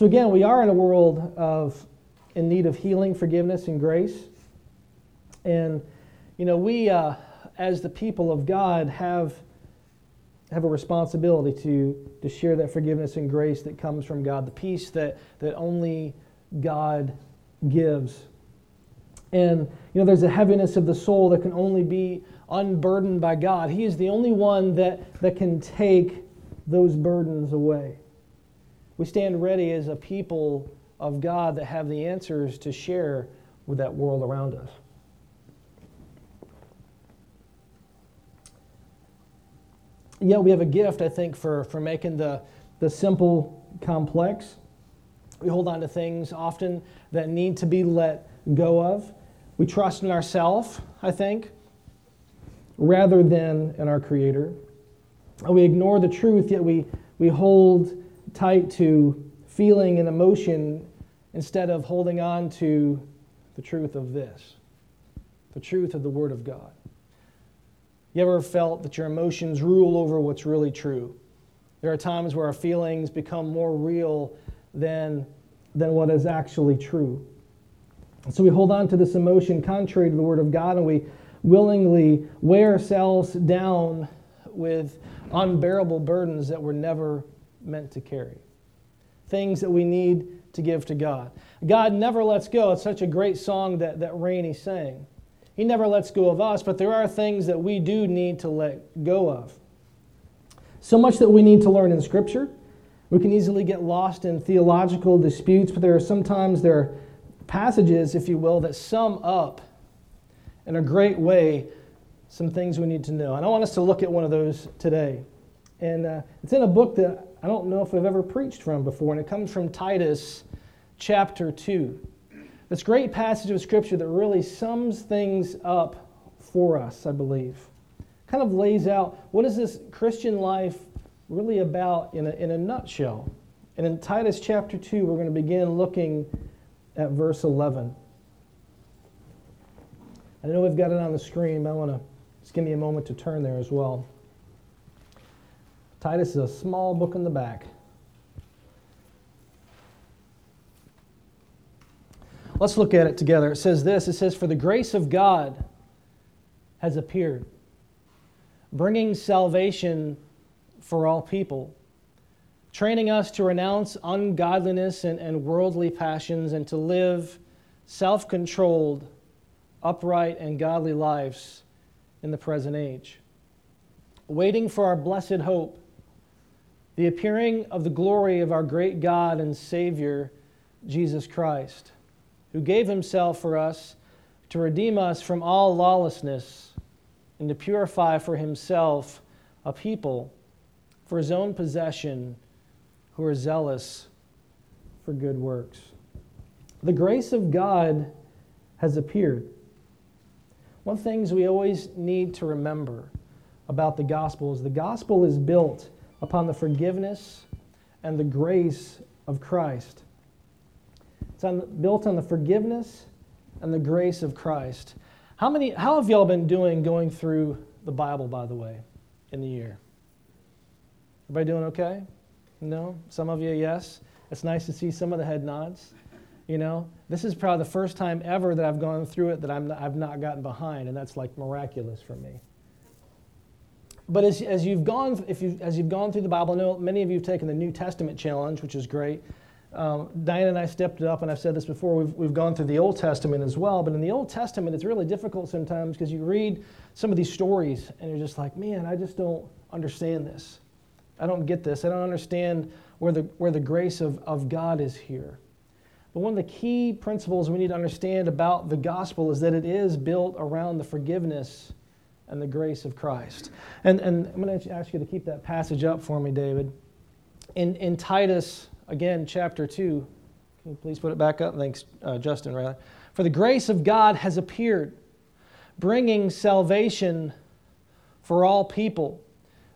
So, again, we are in a world of in need of healing, forgiveness, and grace. And, you know, we, uh, as the people of God, have, have a responsibility to, to share that forgiveness and grace that comes from God, the peace that, that only God gives. And, you know, there's a heaviness of the soul that can only be unburdened by God. He is the only one that, that can take those burdens away. We stand ready as a people of God that have the answers to share with that world around us. Yeah, we have a gift, I think, for, for making the, the simple complex. We hold on to things often that need to be let go of. We trust in ourselves, I think, rather than in our Creator. We ignore the truth, yet we, we hold tight to feeling and emotion instead of holding on to the truth of this the truth of the Word of God. You ever felt that your emotions rule over what's really true? There are times where our feelings become more real than, than what is actually true. So we hold on to this emotion contrary to the Word of God and we willingly weigh ourselves down with unbearable burdens that we're never meant to carry. Things that we need to give to God. God never lets go. It's such a great song that, that Rainey sang. He never lets go of us, but there are things that we do need to let go of. So much that we need to learn in Scripture. We can easily get lost in theological disputes, but there are sometimes there are passages, if you will, that sum up in a great way some things we need to know. And I want us to look at one of those today. And uh, it's in a book that I don't know if I've ever preached from before, and it comes from Titus chapter 2. This great passage of Scripture that really sums things up for us, I believe. Kind of lays out what is this Christian life really about in a, in a nutshell. And in Titus chapter 2, we're going to begin looking at verse 11. I know we've got it on the screen, but I want to just give me a moment to turn there as well. Titus is a small book in the back. Let's look at it together. It says this it says, For the grace of God has appeared, bringing salvation for all people, training us to renounce ungodliness and, and worldly passions and to live self controlled, upright, and godly lives in the present age, waiting for our blessed hope the appearing of the glory of our great God and Savior, Jesus Christ, who gave himself for us to redeem us from all lawlessness and to purify for himself a people for his own possession who are zealous for good works. The grace of God has appeared. One of the things we always need to remember about the gospel is the gospel is built upon the forgiveness and the grace of Christ. It's on, built on the forgiveness and the grace of Christ. How many how have y'all been doing going through the Bible by the way in the year? Everybody doing okay? No? Some of you yes. It's nice to see some of the head nods. You know, this is probably the first time ever that I've gone through it that I'm I've not gotten behind, and that's like miraculous for me. But as, as, you've gone, if you, as you've gone through the Bible, I know many of you have taken the New Testament challenge, which is great. Um, Diane and I stepped it up, and I've said this before, we've, we've gone through the Old Testament as well. But in the Old Testament, it's really difficult sometimes because you read some of these stories and you're just like, man, I just don't understand this. I don't get this. I don't understand where the, where the grace of, of God is here. But one of the key principles we need to understand about the gospel is that it is built around the forgiveness and the grace of Christ. And, and I'm going to ask you to keep that passage up for me, David. In, in Titus, again, chapter 2, can you please put it back up? Thanks, uh, Justin, rather. For the grace of God has appeared, bringing salvation for all people.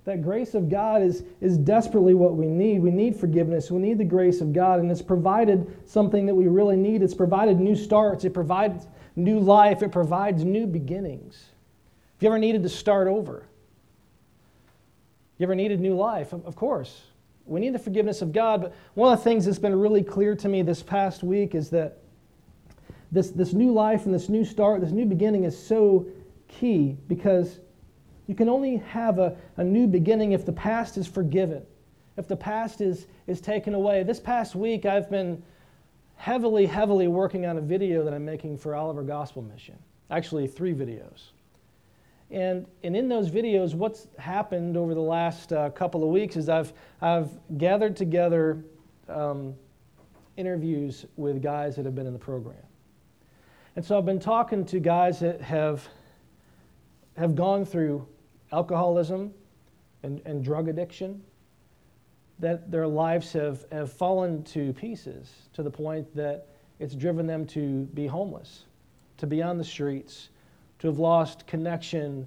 That grace of God is, is desperately what we need. We need forgiveness. We need the grace of God, and it's provided something that we really need. It's provided new starts, it provides new life, it provides new beginnings you ever needed to start over? You ever needed new life? Of course. We need the forgiveness of God. But one of the things that's been really clear to me this past week is that this, this new life and this new start, this new beginning is so key because you can only have a, a new beginning if the past is forgiven, if the past is, is taken away. This past week, I've been heavily, heavily working on a video that I'm making for Oliver Gospel Mission. Actually, three videos. And, and in those videos, what's happened over the last uh, couple of weeks is I've, I've gathered together um, interviews with guys that have been in the program. And so I've been talking to guys that have, have gone through alcoholism and, and drug addiction, that their lives have, have fallen to pieces to the point that it's driven them to be homeless, to be on the streets, to have lost connection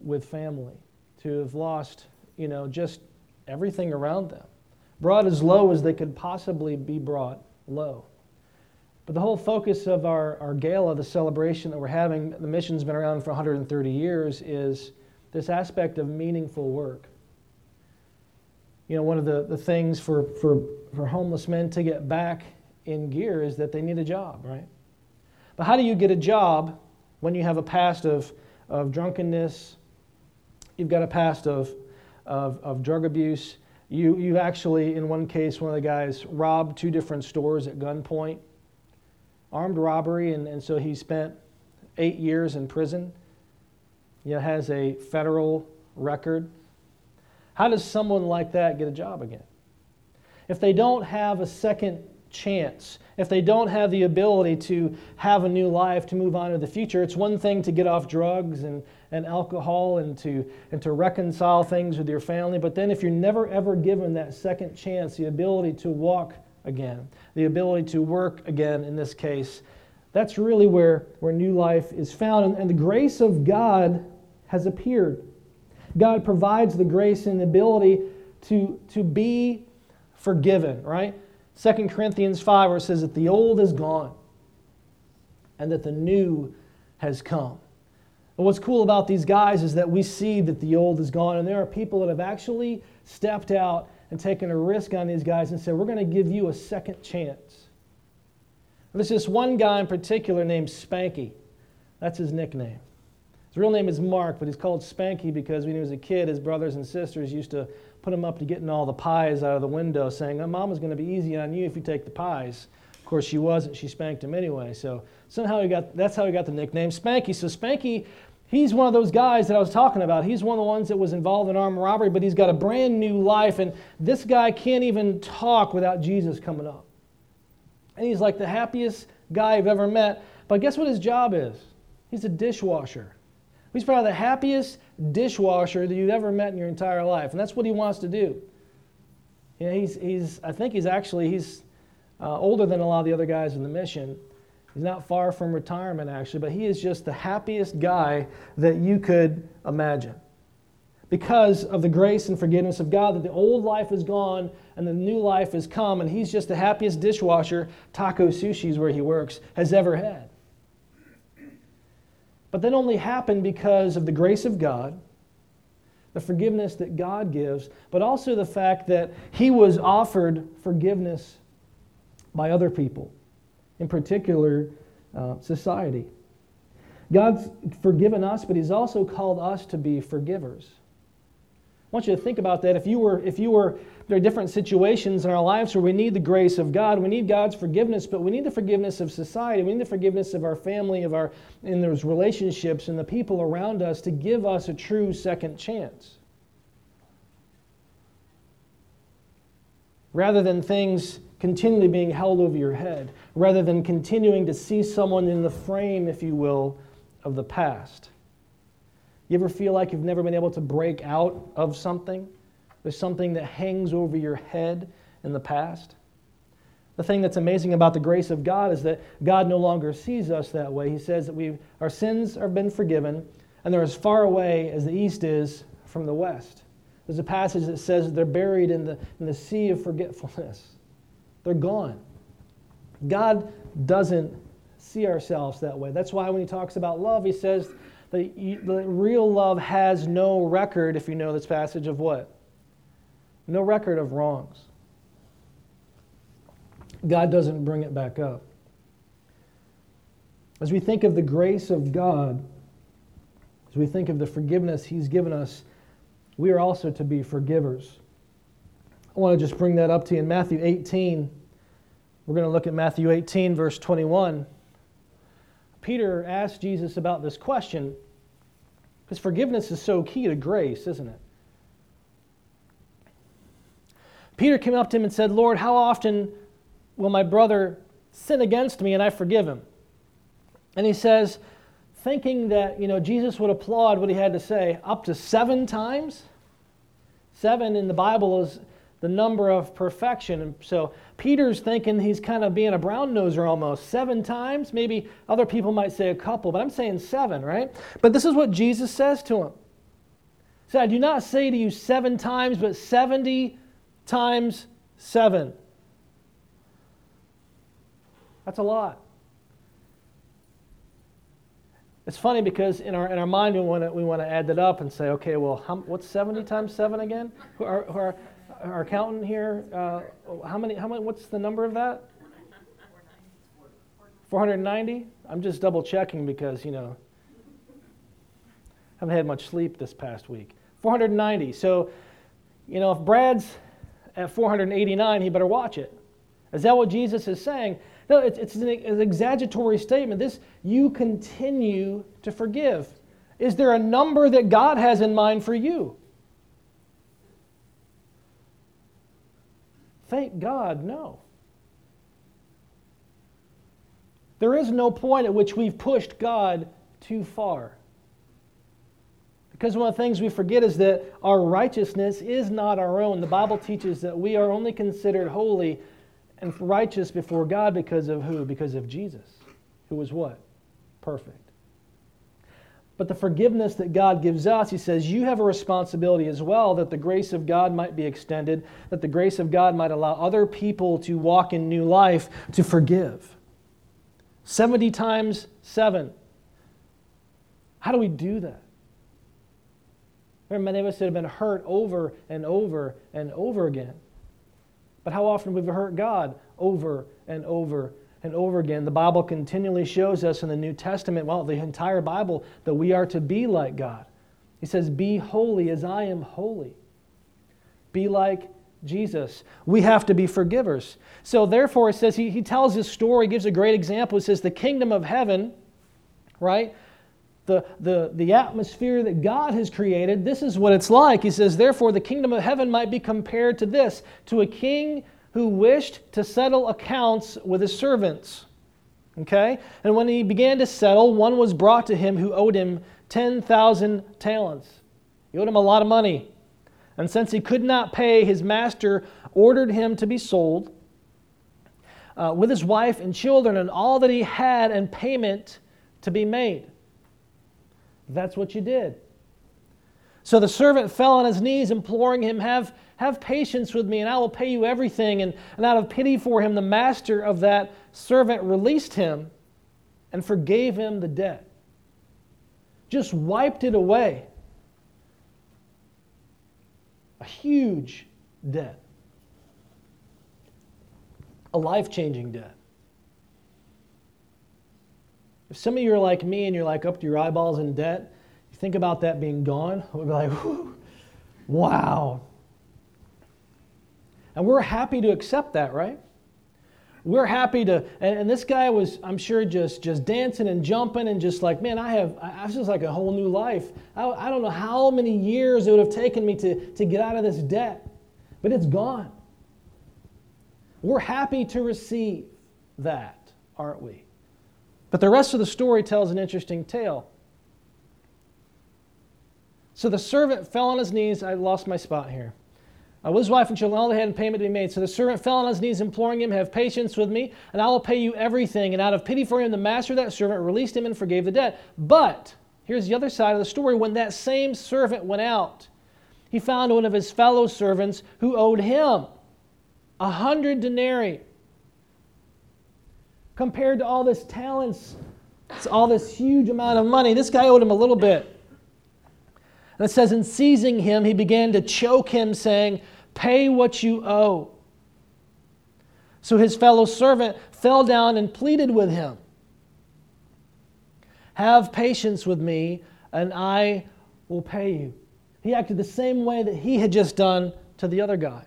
with family, to have lost, you know, just everything around them. Brought as low as they could possibly be brought low. But the whole focus of our, our gala, the celebration that we're having, the mission's been around for 130 years, is this aspect of meaningful work. You know, one of the, the things for, for, for homeless men to get back in gear is that they need a job, right? But how do you get a job when you have a past of, of drunkenness, you've got a past of, of, of drug abuse. You, you actually, in one case, one of the guys robbed two different stores at gunpoint, armed robbery, and, and so he spent eight years in prison. You know, has a federal record. How does someone like that get a job again? If they don't have a second chance, if they don't have the ability to have a new life, to move on to the future, it's one thing to get off drugs and, and alcohol and to, and to reconcile things with your family, but then if you're never ever given that second chance, the ability to walk again, the ability to work again in this case, that's really where, where new life is found. And, and the grace of God has appeared. God provides the grace and the ability to, to be forgiven, right? 2 Corinthians 5, where it says that the old is gone and that the new has come. And what's cool about these guys is that we see that the old is gone, and there are people that have actually stepped out and taken a risk on these guys and said, We're going to give you a second chance. There's this one guy in particular named Spanky. That's his nickname. His real name is Mark, but he's called Spanky because when he was a kid, his brothers and sisters used to put him up to getting all the pies out of the window, saying, oh, Mama's going to be easy on you if you take the pies. Of course, she wasn't. She spanked him anyway. So somehow he got, that's how he got the nickname Spanky. So Spanky, he's one of those guys that I was talking about. He's one of the ones that was involved in armed robbery, but he's got a brand new life. And this guy can't even talk without Jesus coming up. And he's like the happiest guy I've ever met. But guess what his job is? He's a dishwasher. He's probably the happiest dishwasher that you've ever met in your entire life, and that's what he wants to do. Yeah, he's, he's, I think he's actually he's uh, older than a lot of the other guys in the mission. He's not far from retirement, actually, but he is just the happiest guy that you could imagine. Because of the grace and forgiveness of God, that the old life is gone and the new life has come, and he's just the happiest dishwasher, Takosushi is where he works, has ever had. But that only happened because of the grace of God, the forgiveness that God gives, but also the fact that he was offered forgiveness by other people, in particular, uh, society. God's forgiven us, but he's also called us to be forgivers. I want you to think about that. If you were, if you were, there are different situations in our lives where we need the grace of God, we need God's forgiveness, but we need the forgiveness of society, we need the forgiveness of our family, of our in those relationships and the people around us to give us a true second chance. Rather than things continually being held over your head, rather than continuing to see someone in the frame, if you will, of the past. You ever feel like you've never been able to break out of something? There's something that hangs over your head in the past. The thing that's amazing about the grace of God is that God no longer sees us that way. He says that we our sins have been forgiven, and they're as far away as the east is from the west. There's a passage that says they're buried in the, in the sea of forgetfulness. They're gone. God doesn't see ourselves that way. That's why when he talks about love, he says the, the real love has no record, if you know this passage, of what? No record of wrongs. God doesn't bring it back up. As we think of the grace of God, as we think of the forgiveness He's given us, we are also to be forgivers. I want to just bring that up to you in Matthew 18. We're going to look at Matthew 18, verse 21. Peter asked Jesus about this question because forgiveness is so key to grace, isn't it? Peter came up to him and said, Lord, how often will my brother sin against me and I forgive him? And he says, thinking that you know Jesus would applaud what he had to say, up to seven times. Seven in the Bible is the number of perfection. And so Peter's thinking he's kind of being a brown noser almost. Seven times? Maybe other people might say a couple, but I'm saying seven, right? But this is what Jesus says to him. He said, I do not say to you seven times, but 70 times seven. That's a lot. It's funny because in our, in our mind we want to we want to add that up and say, okay, well, how, what's 70 times 7 again? Who, our, our, our accountant here, uh, how many, how many, what's the number of that? 490? I'm just double checking because, you know, haven't had much sleep this past week. 490. So, you know, if Brad's at 489, he better watch it. Is that what Jesus is saying? No, it's, it's an, an exaggeratory statement. This, you continue to forgive. Is there a number that God has in mind for you? Thank God, no. There is no point at which we've pushed God too far. Because one of the things we forget is that our righteousness is not our own. The Bible teaches that we are only considered holy and righteous before God because of who? Because of Jesus, who was what? Perfect. But the forgiveness that God gives us, He says, you have a responsibility as well that the grace of God might be extended, that the grace of God might allow other people to walk in new life to forgive. 70 times 7. How do we do that? Many of us have been hurt over and over and over again. But how often we've hurt God over and over and over again. The Bible continually shows us in the New Testament, well, the entire Bible, that we are to be like God. He says, Be holy as I am holy. Be like Jesus. We have to be forgivers. So, therefore, it says, he, he tells his story, gives a great example. It says, The kingdom of heaven, right? The, the, the atmosphere that God has created, this is what it's like. He says, Therefore, the kingdom of heaven might be compared to this to a king who wished to settle accounts with his servants. Okay? And when he began to settle, one was brought to him who owed him 10,000 talents. He owed him a lot of money. And since he could not pay, his master ordered him to be sold uh, with his wife and children and all that he had and payment to be made. That's what you did. So the servant fell on his knees, imploring him, Have have patience with me, and I will pay you everything. And, and out of pity for him, the master of that servant released him and forgave him the debt. Just wiped it away. A huge debt. A life changing debt. If some of you are like me and you're like up to your eyeballs in debt, you think about that being gone, we'll be like, wow, and we're happy to accept that, right? We're happy to, and, and, this guy was, I'm sure, just just dancing and jumping and just like, man, I have, I, was just like a whole new life. I, I don't know how many years it would have taken me to, to get out of this debt, but it's gone. We're happy to receive that, aren't we? But the rest of the story tells an interesting tale. So the servant fell on his knees. I lost my spot here. Uh, with his wife and children, all they had in payment to be made. So the servant fell on his knees, imploring him, Have patience with me, and I will pay you everything. And out of pity for him, the master of that servant released him and forgave the debt. But here's the other side of the story. When that same servant went out, he found one of his fellow servants who owed him a hundred denarii. Compared to all this talents, all this huge amount of money, this guy owed him a little bit. And it says, In seizing him, he began to choke him, saying, Pay what you owe. So his fellow servant fell down and pleaded with him Have patience with me, and I will pay you. He acted the same way that he had just done to the other guy.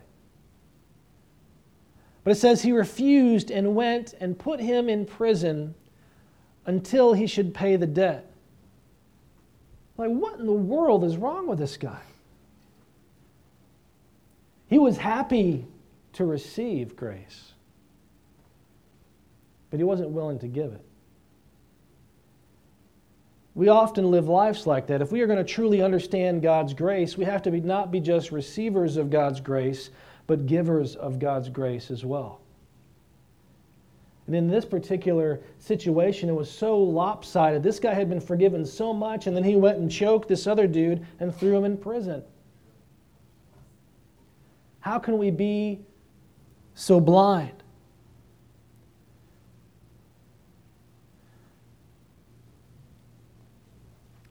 But it says he refused and went and put him in prison until he should pay the debt. Like, what in the world is wrong with this guy? He was happy to receive grace, but he wasn't willing to give it. We often live lives like that. If we are going to truly understand God's grace, we have to be, not be just receivers of God's grace, but givers of God's grace as well. And in this particular situation, it was so lopsided. This guy had been forgiven so much, and then he went and choked this other dude and threw him in prison. How can we be so blind?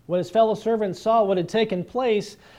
When his fellow servants saw what had taken place,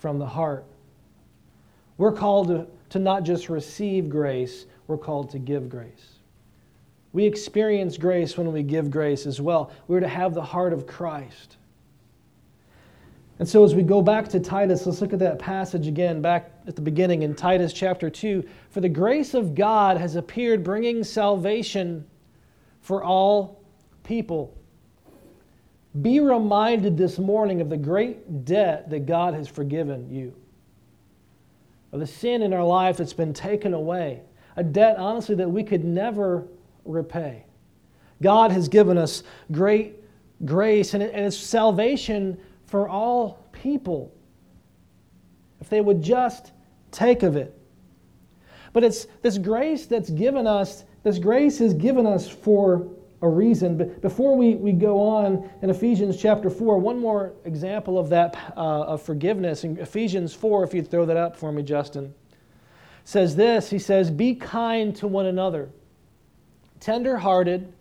from the heart. We're called to, to not just receive grace, we're called to give grace. We experience grace when we give grace as well. We're to have the heart of Christ. And so, as we go back to Titus, let's look at that passage again, back at the beginning in Titus chapter 2. For the grace of God has appeared, bringing salvation for all people. Be reminded this morning of the great debt that God has forgiven you, of the sin in our life that's been taken away, a debt, honestly, that we could never repay. God has given us great grace, and it's salvation for all people if they would just take of it. But it's this grace that's given us, this grace is given us for a reason. But before we, we go on in Ephesians chapter 4, one more example of that uh, of forgiveness. In Ephesians 4, if you'd throw that up for me, Justin, says this He says, Be kind to one another, tender hearted,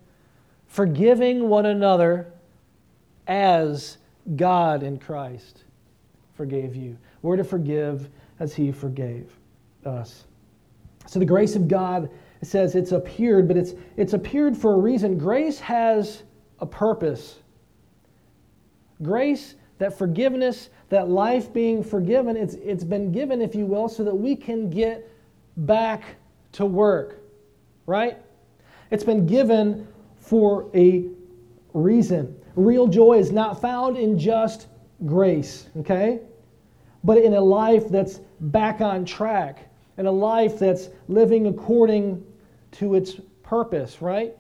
forgiving one another as God in Christ forgave you. We're to forgive as he forgave us. So the grace of God, it says it's appeared, but it's, it's appeared for a reason. Grace has a purpose. Grace, that forgiveness, that life being forgiven, it's, it's been given, if you will, so that we can get back to work, right? It's been given for a reason. Real joy is not found in just grace, okay? But in a life that's back on track, in a life that's living according to its purpose, right?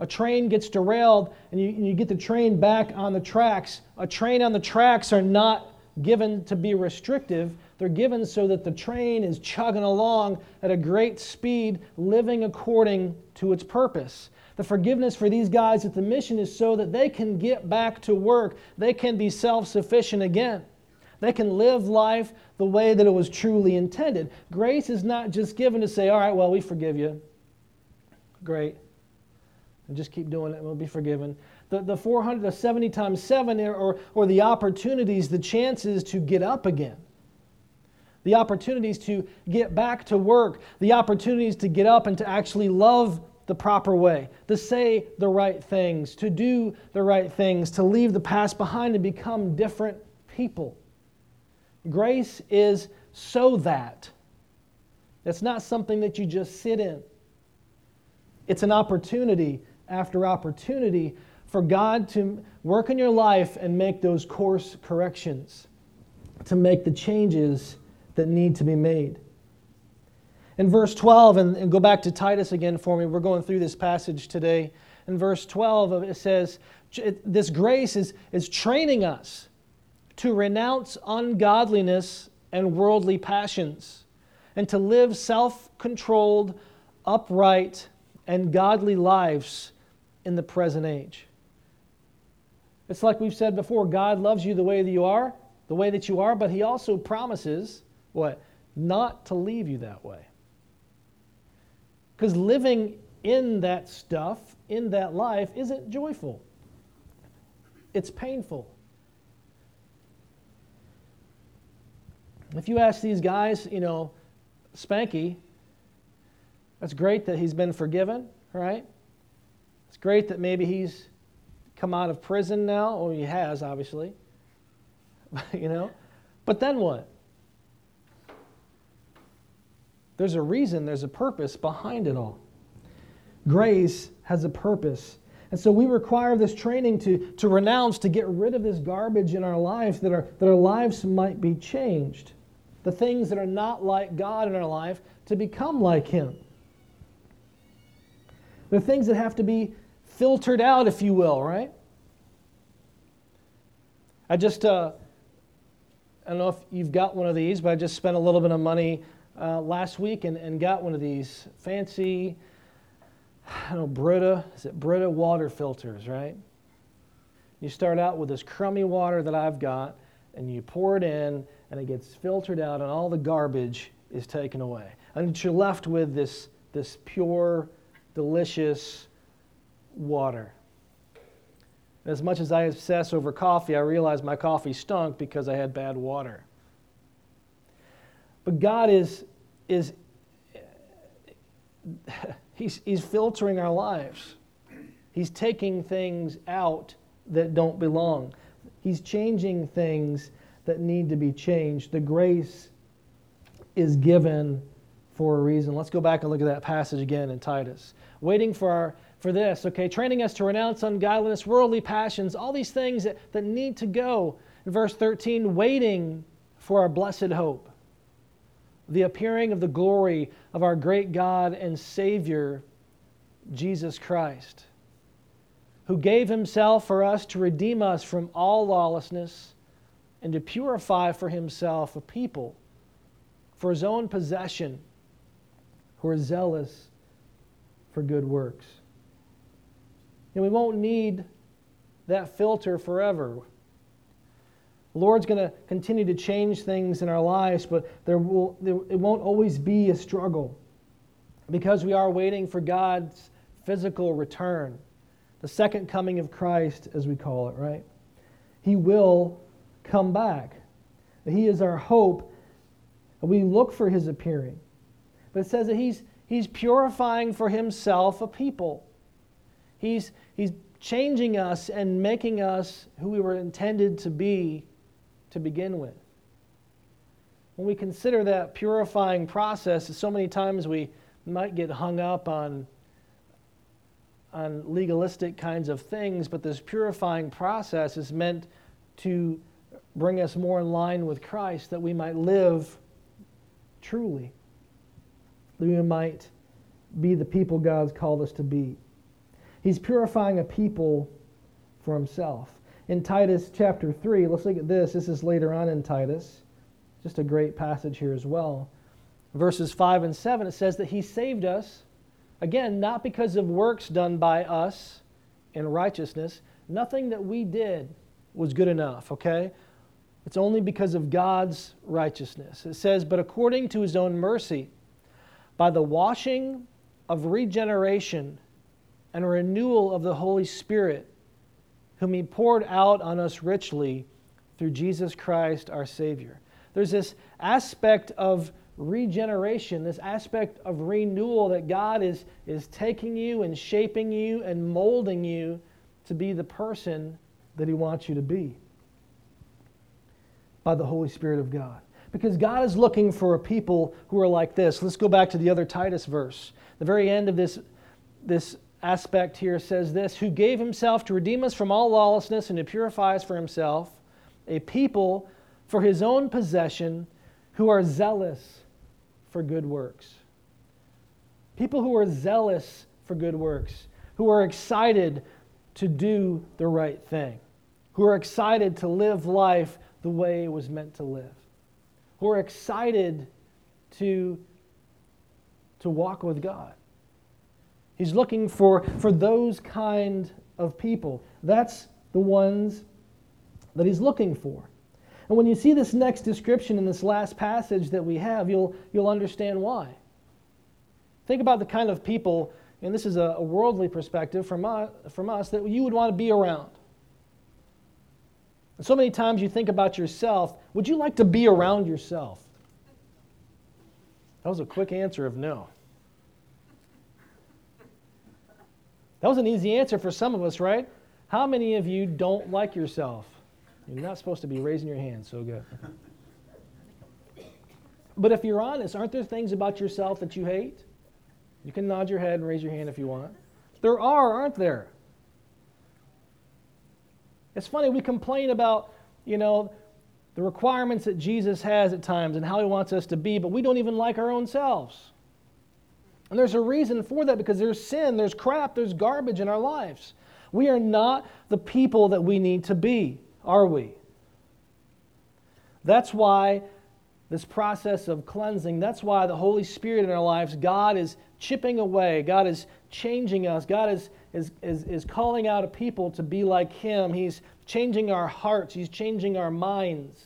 A train gets derailed and you, you get the train back on the tracks. A train on the tracks are not given to be restrictive, they're given so that the train is chugging along at a great speed, living according to its purpose. The forgiveness for these guys at the mission is so that they can get back to work. They can be self sufficient again. They can live life the way that it was truly intended. Grace is not just given to say, all right, well, we forgive you. Great. And just keep doing it, and we'll be forgiven. The, the 400, the 70 times 7, or, or the opportunities, the chances to get up again the opportunities to get back to work, the opportunities to get up and to actually love the proper way, to say the right things, to do the right things, to leave the past behind and become different people. Grace is so that. It's not something that you just sit in. It's an opportunity after opportunity for God to work in your life and make those course corrections, to make the changes that need to be made. In verse 12, and, and, go back to Titus again for me, we're going through this passage today. In verse 12, it says, This grace is, is training us to renounce ungodliness and worldly passions, and to live self controlled, upright, and godly lives in the present age. It's like we've said before God loves you the way that you are, the way that you are, but He also promises what? Not to leave you that way. Because living in that stuff, in that life, isn't joyful, it's painful. If you ask these guys, you know, Spanky, that's great that he's been forgiven, right? It's great that maybe he's come out of prison now. Well, he has, obviously. you know? But then what? There's a reason, there's a purpose behind it all. Grace has a purpose. And so we require this training to, to renounce, to get rid of this garbage in our lives that our, that our lives might be changed. The things that are not like God in our life to become like Him. The things that have to be filtered out, if you will, right? I just, uh, I don't know if you've got one of these, but I just spent a little bit of money uh, last week and, and got one of these fancy, I don't know, Brita, is it Brita water filters, right? You start out with this crummy water that I've got, and you pour it in, and it gets filtered out, and all the garbage is taken away. And you're left with this, this pure, delicious water. As much as I obsess over coffee, I realized my coffee stunk because I had bad water. But God is, is he's, he's filtering our lives. He's taking things out that don't belong. He's changing things that need to be changed. The grace is given for a reason. Let's go back and look at that passage again in Titus. Waiting for our for this, okay, training us to renounce ungodliness, worldly passions, all these things that, that need to go. In verse 13, waiting for our blessed hope the appearing of the glory of our great God and Savior, Jesus Christ, who gave himself for us to redeem us from all lawlessness and to purify for himself a people for his own possession who are zealous for good works. And we won't need that filter forever. The Lord's going to continue to change things in our lives, but there will, there, it won't always be a struggle because we are waiting for God's physical return, the second coming of Christ, as we call it, right? He will come back. He is our hope, we look for his appearing. But it says that he's, he's purifying for himself a people. He's, he's changing us and making us who we were intended to be to begin with. When we consider that purifying process, so many times we might get hung up on, on legalistic kinds of things, but this purifying process is meant to bring us more in line with Christ, that we might live truly, that we might be the people God's called us to be. He's purifying a people for himself in Titus chapter 3. Let's look at this. This is later on in Titus. Just a great passage here as well. Verses 5 and 7, it says that he saved us, again, not because of works done by us in righteousness. Nothing that we did was good enough, okay? It's only because of God's righteousness. It says, but according to his own mercy, by the washing of regeneration and renewal of the Holy Spirit whom he poured out on us richly through Jesus Christ our Savior. There's this aspect of regeneration, this aspect of renewal that God is, is taking you and shaping you and molding you to be the person that he wants you to be by the Holy Spirit of God. Because God is looking for a people who are like this. Let's go back to the other Titus verse. The very end of this, this aspect here says this Who gave himself to redeem us from all lawlessness and to purify us for himself, a people for his own possession who are zealous for good works. People who are zealous for good works, who are excited to do the right thing, who are excited to live life the way it was meant to live. who are excited to, to walk with God. He's looking for, for those kind of people. That's the ones that he's looking for. And when you see this next description in this last passage that we have, you'll, you'll understand why. Think about the kind of people, and this is a, a worldly perspective from us, from us, that you would want to be around. And so many times you think about yourself, would you like to be around yourself? That was a quick answer of no. That was an easy answer for some of us, right? How many of you don't like yourself? You're not supposed to be raising your hand, so good. But if you're honest, aren't there things about yourself that you hate? You can nod your head and raise your hand if you want. There are, aren't there? It's funny, we complain about, you know, the requirements that Jesus has at times and how he wants us to be, but we don't even like our own selves. And there's a reason for that because there's sin, there's crap, there's garbage in our lives. We are not the people that we need to be, are we? That's why this process of cleansing, that's why the Holy Spirit in our lives, God is chipping away, God is changing us, God is, is, is, is calling out a people to be like Him. He's changing our hearts, He's changing our minds.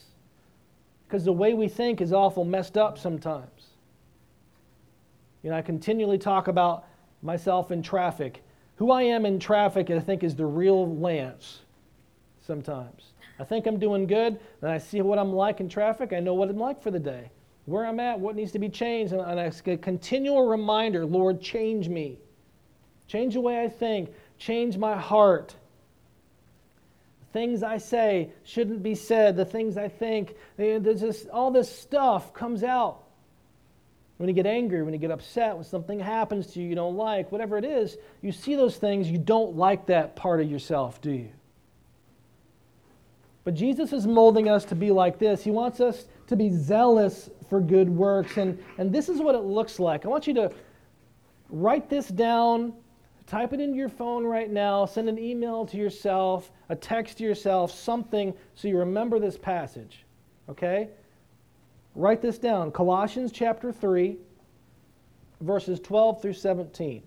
Because the way we think is awful messed up sometimes. You know, I continually talk about myself in traffic. Who I am in traffic, I think, is the real Lance sometimes. I think I'm doing good, and I see what I'm like in traffic. I know what I'm like for the day, where I'm at, what needs to be changed. And, it's a continual reminder Lord, change me. Change the way I think, change my heart. The things I say shouldn't be said, the things I think, there's just, all this stuff comes out. When you get angry, when you get upset, when something happens to you you don't like, whatever it is, you see those things, you don't like that part of yourself, do you? But Jesus is molding us to be like this. He wants us to be zealous for good works. And, and this is what it looks like. I want you to write this down, type it into your phone right now, send an email to yourself, a text to yourself, something so you remember this passage. Okay? Write this down Colossians chapter 3, verses 12 through 17.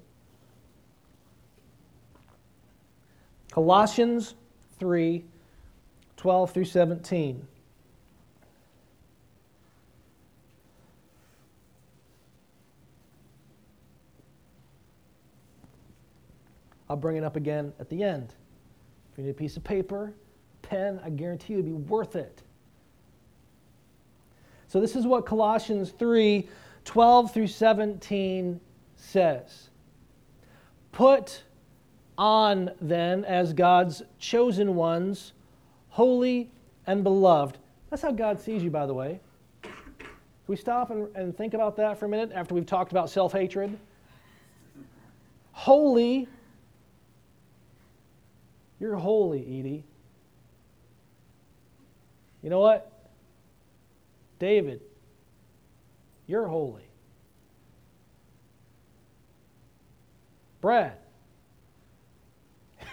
Colossians 3, 12 through 17. I'll bring it up again at the end. If you need a piece of paper, pen, I guarantee you it'll be worth it. So, this is what Colossians 3 12 through 17 says. Put on then as God's chosen ones, holy and beloved. That's how God sees you, by the way. Can we stop and, and think about that for a minute after we've talked about self hatred? Holy. You're holy, Edie. You know what? David, you're holy. Brad,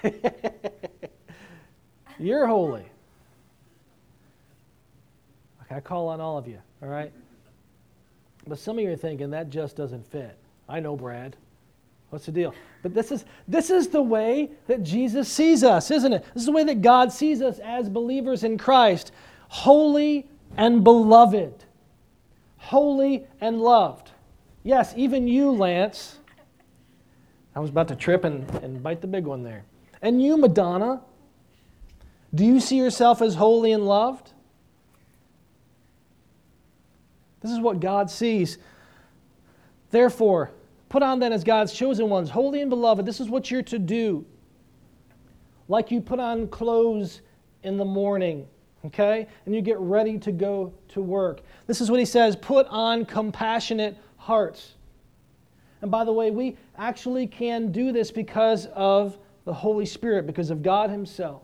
you're holy. Okay, I call on all of you, all right? But some of you are thinking that just doesn't fit. I know, Brad. What's the deal? But this is this is the way that Jesus sees us, isn't it? This is the way that God sees us as believers in Christ. Holy and beloved, holy and loved. Yes, even you, Lance. I was about to trip and, and bite the big one there. And you, Madonna, do you see yourself as holy and loved? This is what God sees. Therefore, put on then as God's chosen ones, holy and beloved. This is what you're to do. Like you put on clothes in the morning okay? And you get ready to go to work. This is what he says put on compassionate hearts. And by the way, we actually can do this because of the Holy Spirit, because of God Himself.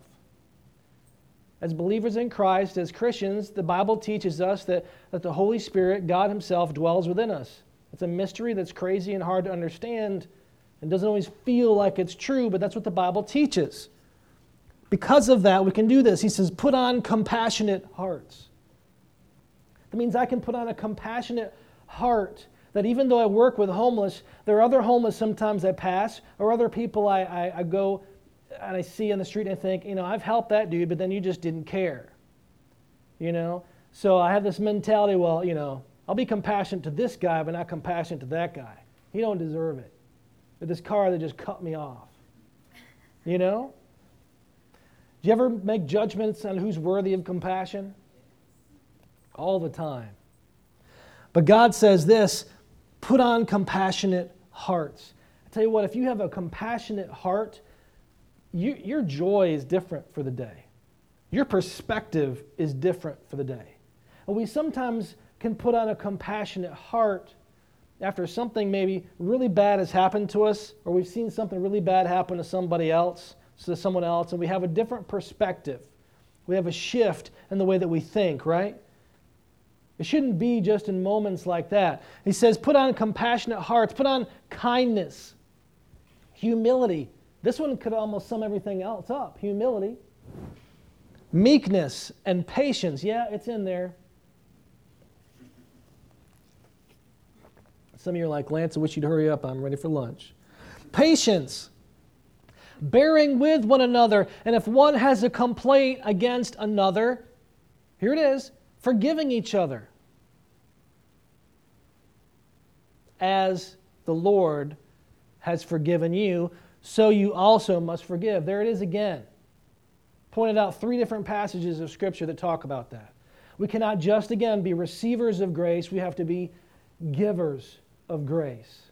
As believers in Christ, as Christians, the Bible teaches us that, that the Holy Spirit, God Himself, dwells within us. It's a mystery that's crazy and hard to understand and doesn't always feel like it's true, but that's what the Bible teaches. Because of that, we can do this. He says, put on compassionate hearts. That means I can put on a compassionate heart that even though I work with homeless, there are other homeless sometimes I pass, or other people I, I, I go and I see on the street and I think, you know, I've helped that dude, but then you just didn't care. You know? So I have this mentality, well, you know, I'll be compassionate to this guy, but not compassionate to that guy. He don't deserve it. But this car that just cut me off. You know? Do you ever make judgments on who's worthy of compassion? All the time. But God says this put on compassionate hearts. I tell you what, if you have a compassionate heart, you, your joy is different for the day. Your perspective is different for the day. And we sometimes can put on a compassionate heart after something maybe really bad has happened to us, or we've seen something really bad happen to somebody else, to someone else, and we have a different perspective. We have a shift in the way that we think, right? It shouldn't be just in moments like that. He says, put on compassionate hearts, put on kindness, humility. This one could almost sum everything else up humility, meekness, and patience. Yeah, it's in there. Some of you are like, Lance, I wish you'd hurry up. I'm ready for lunch. Patience, bearing with one another. And if one has a complaint against another, here it is forgiving each other. As the Lord has forgiven you, so you also must forgive. There it is again. Pointed out three different passages of Scripture that talk about that. We cannot just, again, be receivers of grace, we have to be givers of grace.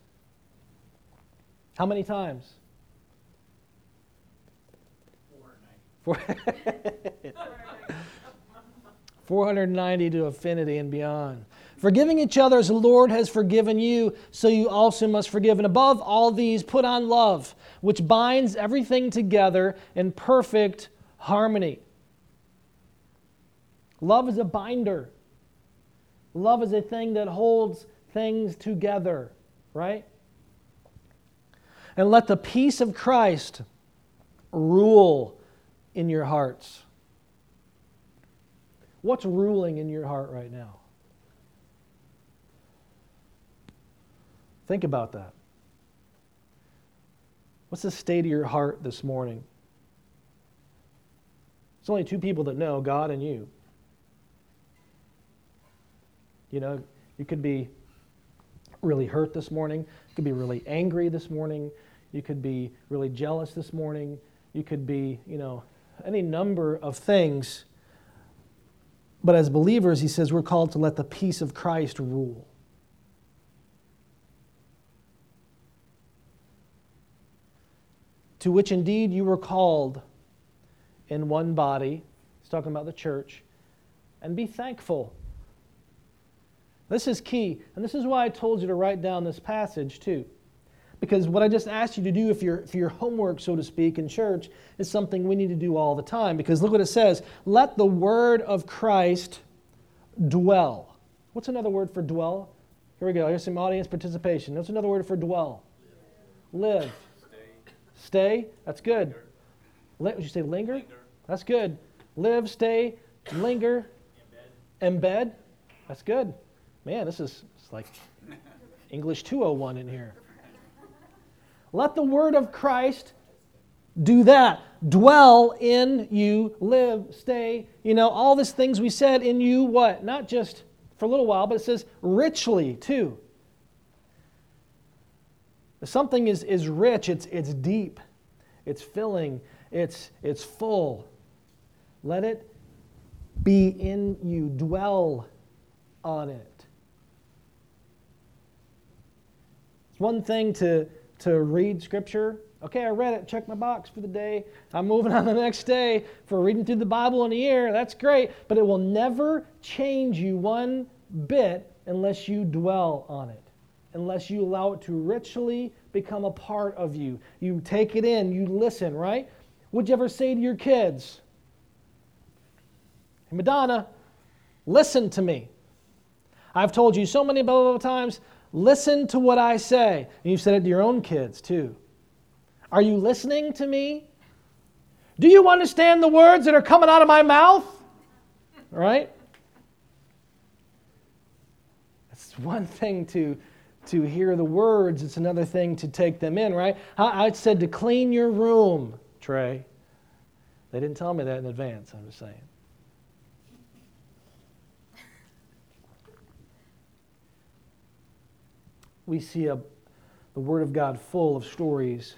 How many times? 490. 490 to affinity and beyond. Forgiving each other as the Lord has forgiven you, so you also must forgive. And above all these, put on love, which binds everything together in perfect harmony. Love is a binder, love is a thing that holds things together, right? And let the peace of Christ rule in your hearts. What's ruling in your heart right now? Think about that. What's the state of your heart this morning? It's only two people that know God and you. You know, you could be really hurt this morning. You could be really angry this morning. You could be really jealous this morning. You could be, you know, any number of things. But as believers, he says we're called to let the peace of Christ rule. To which indeed you were called in one body. He's talking about the church. And be thankful. This is key. And this is why I told you to write down this passage, too. Because what I just asked you to do, if your, for your homework, so to speak, in church, is something we need to do all the time. Because look what it says let the word of Christ dwell. What's another word for dwell? Here we go. Here's some audience participation. What's another word for dwell? Live. Stay. That's good. Li- would you say linger? linger? That's good. Live, stay, linger, embed. embed. That's good. Man, this is like English 201 in here. Let the word of Christ do that. Dwell in you, live, stay. You know, all these things we said in you, what? Not just for a little while, but it says richly too. Something is, is rich, it's, it's deep, it's filling, it's, it's full. Let it be in you, dwell on it. It's one thing to, to read Scripture. Okay, I read it, check my box for the day. I'm moving on the next day for reading through the Bible in a year. That's great, but it will never change you one bit unless you dwell on it, unless you allow it to richly become a part of you. You take it in, you listen, right? Would you ever say to your kids, Hey, Madonna, listen to me? I've told you so many blah, blah, blah times, Listen to what I say. And you've said it to your own kids too. Are you listening to me? Do you understand the words that are coming out of my mouth? Right? It's one thing to, to hear the words, it's another thing to take them in, right? I, I said to clean your room, Trey. They didn't tell me that in advance, I'm just saying. We see a, the Word of God full of stories.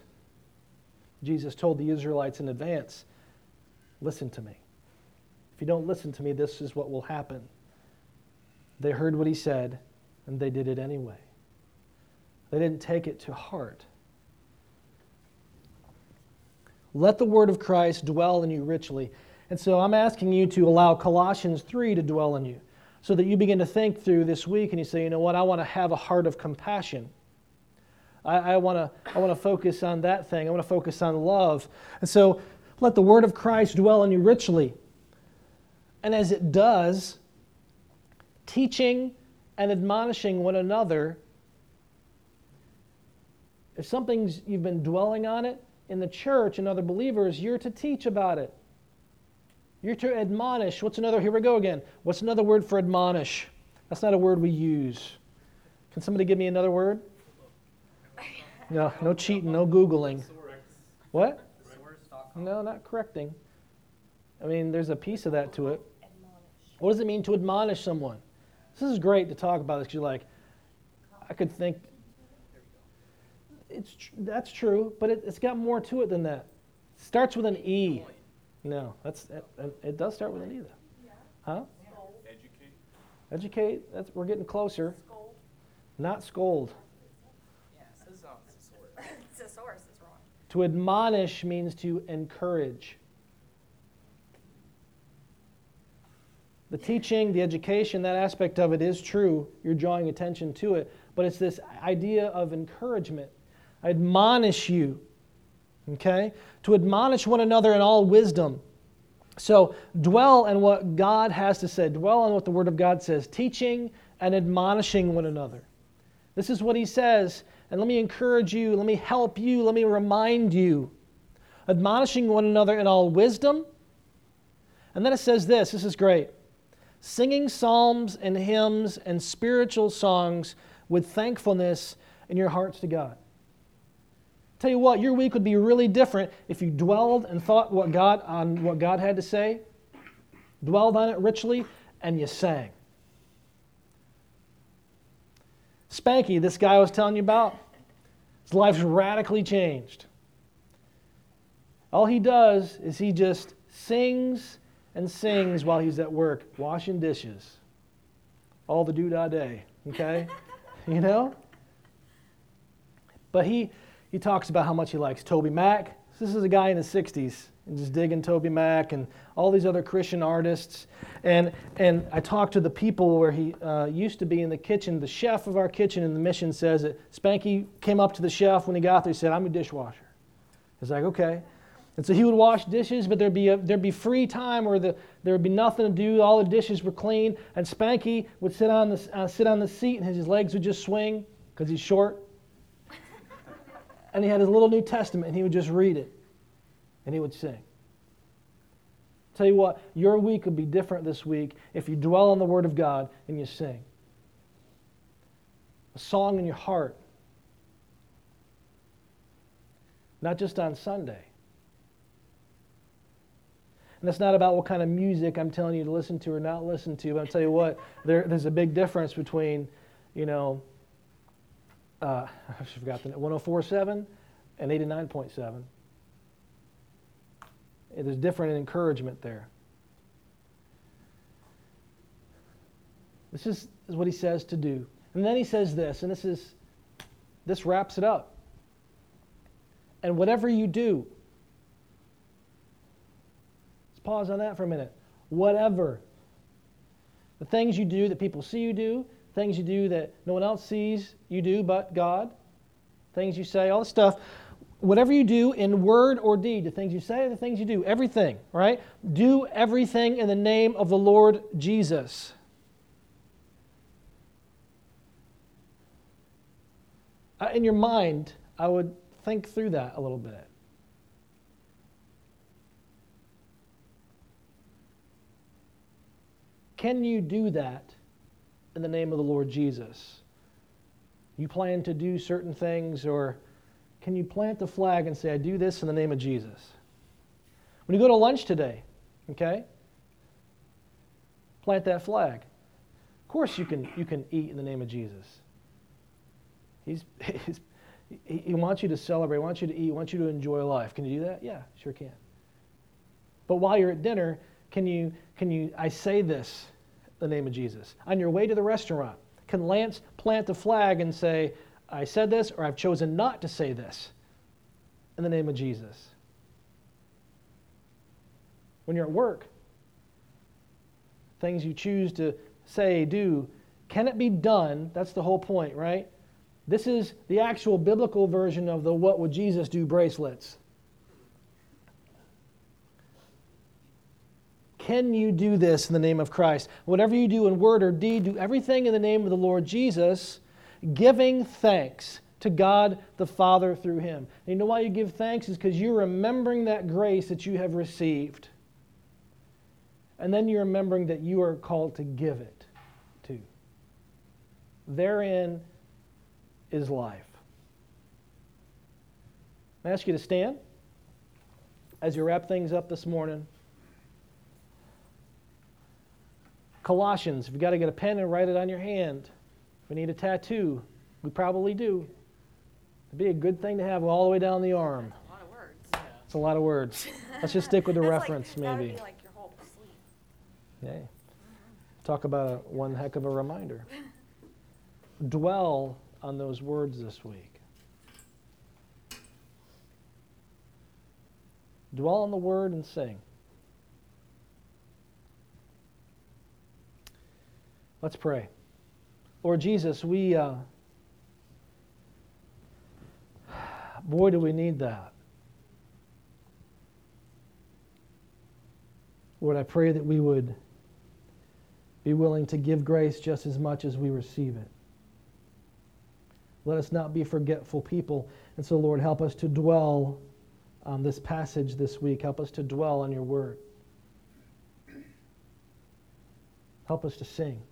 Jesus told the Israelites in advance listen to me. If you don't listen to me, this is what will happen. They heard what he said, and they did it anyway. They didn't take it to heart. Let the word of Christ dwell in you richly. And so I'm asking you to allow Colossians 3 to dwell in you so that you begin to think through this week and you say, you know what, I want to have a heart of compassion. I, I want to I want to focus on that thing. I want to focus on love. And so let the word of Christ dwell in you richly. And as it does, teaching and admonishing one another. If something's you've been dwelling on it in the church and other believers, you're to teach about it. You're to admonish. What's another? Here we go again. What's another word for admonish? That's not a word we use. Can somebody give me another word? No, no cheating, no Googling. What? No, not correcting. I mean, there's a piece of that to it. What does it mean to admonish someone? This is great to talk about this because you're like, I could think. It's that's true, but it, has got more to it than that. It starts with an E. No, that's it, it does start with an E though. Huh? Educate. Educate. That's we're getting closer. Scold. Not scold. To admonish means to encourage. The teaching, the education, that aspect of it is true. You're drawing attention to it. But it's this idea of encouragement. I admonish you, okay? To admonish one another in all wisdom. So dwell on what God has to say, dwell on what the Word of God says, teaching and admonishing one another. This is what He says and let me encourage you, let me help you, let me remind you. Admonishing one another in all wisdom. And then it says this this is great singing psalms and hymns and spiritual songs with thankfulness in your hearts to God. Tell you what, your week would be really different if you dwelled and thought what God on what God had to say, dwelled on it richly, and you sang. Spanky, this guy I was telling you about, his life's radically changed. All he does is he just sings and sings while he's at work, washing dishes. All the doo-dah day, okay? you know? But he, he talks about how much he likes TobyMac. This is a guy in his 60s and just digging TobyMac and all these other Christian artists. And, and I talked to the people where he uh, used to be in the kitchen. The chef of our kitchen in the mission says that Spanky came up to the chef when he got there. He said, I'm a dishwasher. He's like, okay. And so he would wash dishes, but there'd be, a, there'd be free time where the, there would be nothing to do. All the dishes were clean. And Spanky would sit on the, uh, sit on the seat and his legs would just swing because he's short. And he had his little New Testament and he would just read it and he would sing. Tell you what, your week would be different this week if you dwell on the Word of God and you sing. A song in your heart. Not just on Sunday. And that's not about what kind of music I'm telling you to listen to or not listen to. But I'll tell you what, there, there's a big difference between, you know, uh, I forgot the 104.7 and 89.7. There's different encouragement there. This is, is what he says to do. And then he says this, and this is this wraps it up. And whatever you do, let's pause on that for a minute. Whatever. The things you do that people see you do, things you do that no one else sees you do but God, things you say, all the stuff whatever you do in word or deed, the things you say, the things you do, everything, right? Do everything in the name of the Lord Jesus. In your mind, I would think through that a little bit. Can you do that in the name of the Lord Jesus? You plan to do certain things, or can you plant the flag and say, I do this in the name of Jesus? When you go to lunch today, okay, plant that flag. Of course, you can, you can eat in the name of Jesus. He's, he's, he wants you to celebrate, wants you to eat, wants you to enjoy life. Can you do that? Yeah, sure can. But while you're at dinner, can you, can you, I say this the name of Jesus. On your way to the restaurant, can Lance plant the flag and say, I said this, or I've chosen not to say this in the name of Jesus? When you're at work, things you choose to say, do, can it be done? That's the whole point, right? This is the actual biblical version of the What Would Jesus Do bracelets. Can you do this in the name of Christ? Whatever you do in word or deed, do everything in the name of the Lord Jesus, giving thanks to God the Father through him. And you know why you give thanks? Is because you're remembering that grace that you have received. And then you're remembering that you are called to give it to. Therein is life. I ask you to stand as you wrap things up this morning. Colossians, if you've got to get a pen and write it on your hand. If we need a tattoo, we probably do. It'd be a good thing to have all the way down the arm. A lot of words. It's a lot of words. Let's just stick with the reference, like, maybe. That like your whole sleep. Yay. Talk about a, one heck of a reminder. Dwell on those words this week. Dwell on the word and sing. Let's pray. Lord Jesus, we, uh, boy, do we need that. Lord, I pray that we would be willing to give grace just as much as we receive it. Let us not be forgetful people. And so, Lord, help us to dwell on this passage this week. Help us to dwell on your word. Help us to sing.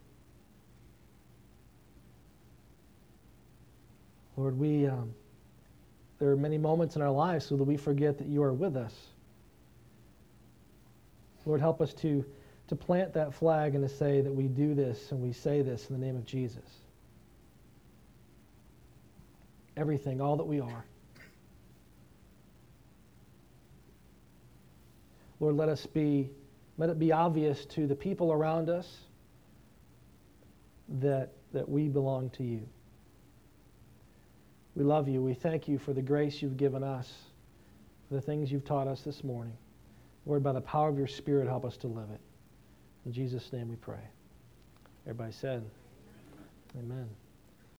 Lord, we, um, there are many moments in our lives so that we forget that you are with us. Lord, help us to, to plant that flag and to say that we do this and we say this in the name of Jesus. Everything, all that we are. Lord, let us be, let it be obvious to the people around us that, that we belong to you. We love you. We thank you for the grace you've given us, for the things you've taught us this morning. Lord, by the power of your Spirit, help us to live it. In Jesus' name we pray. Everybody said, Amen.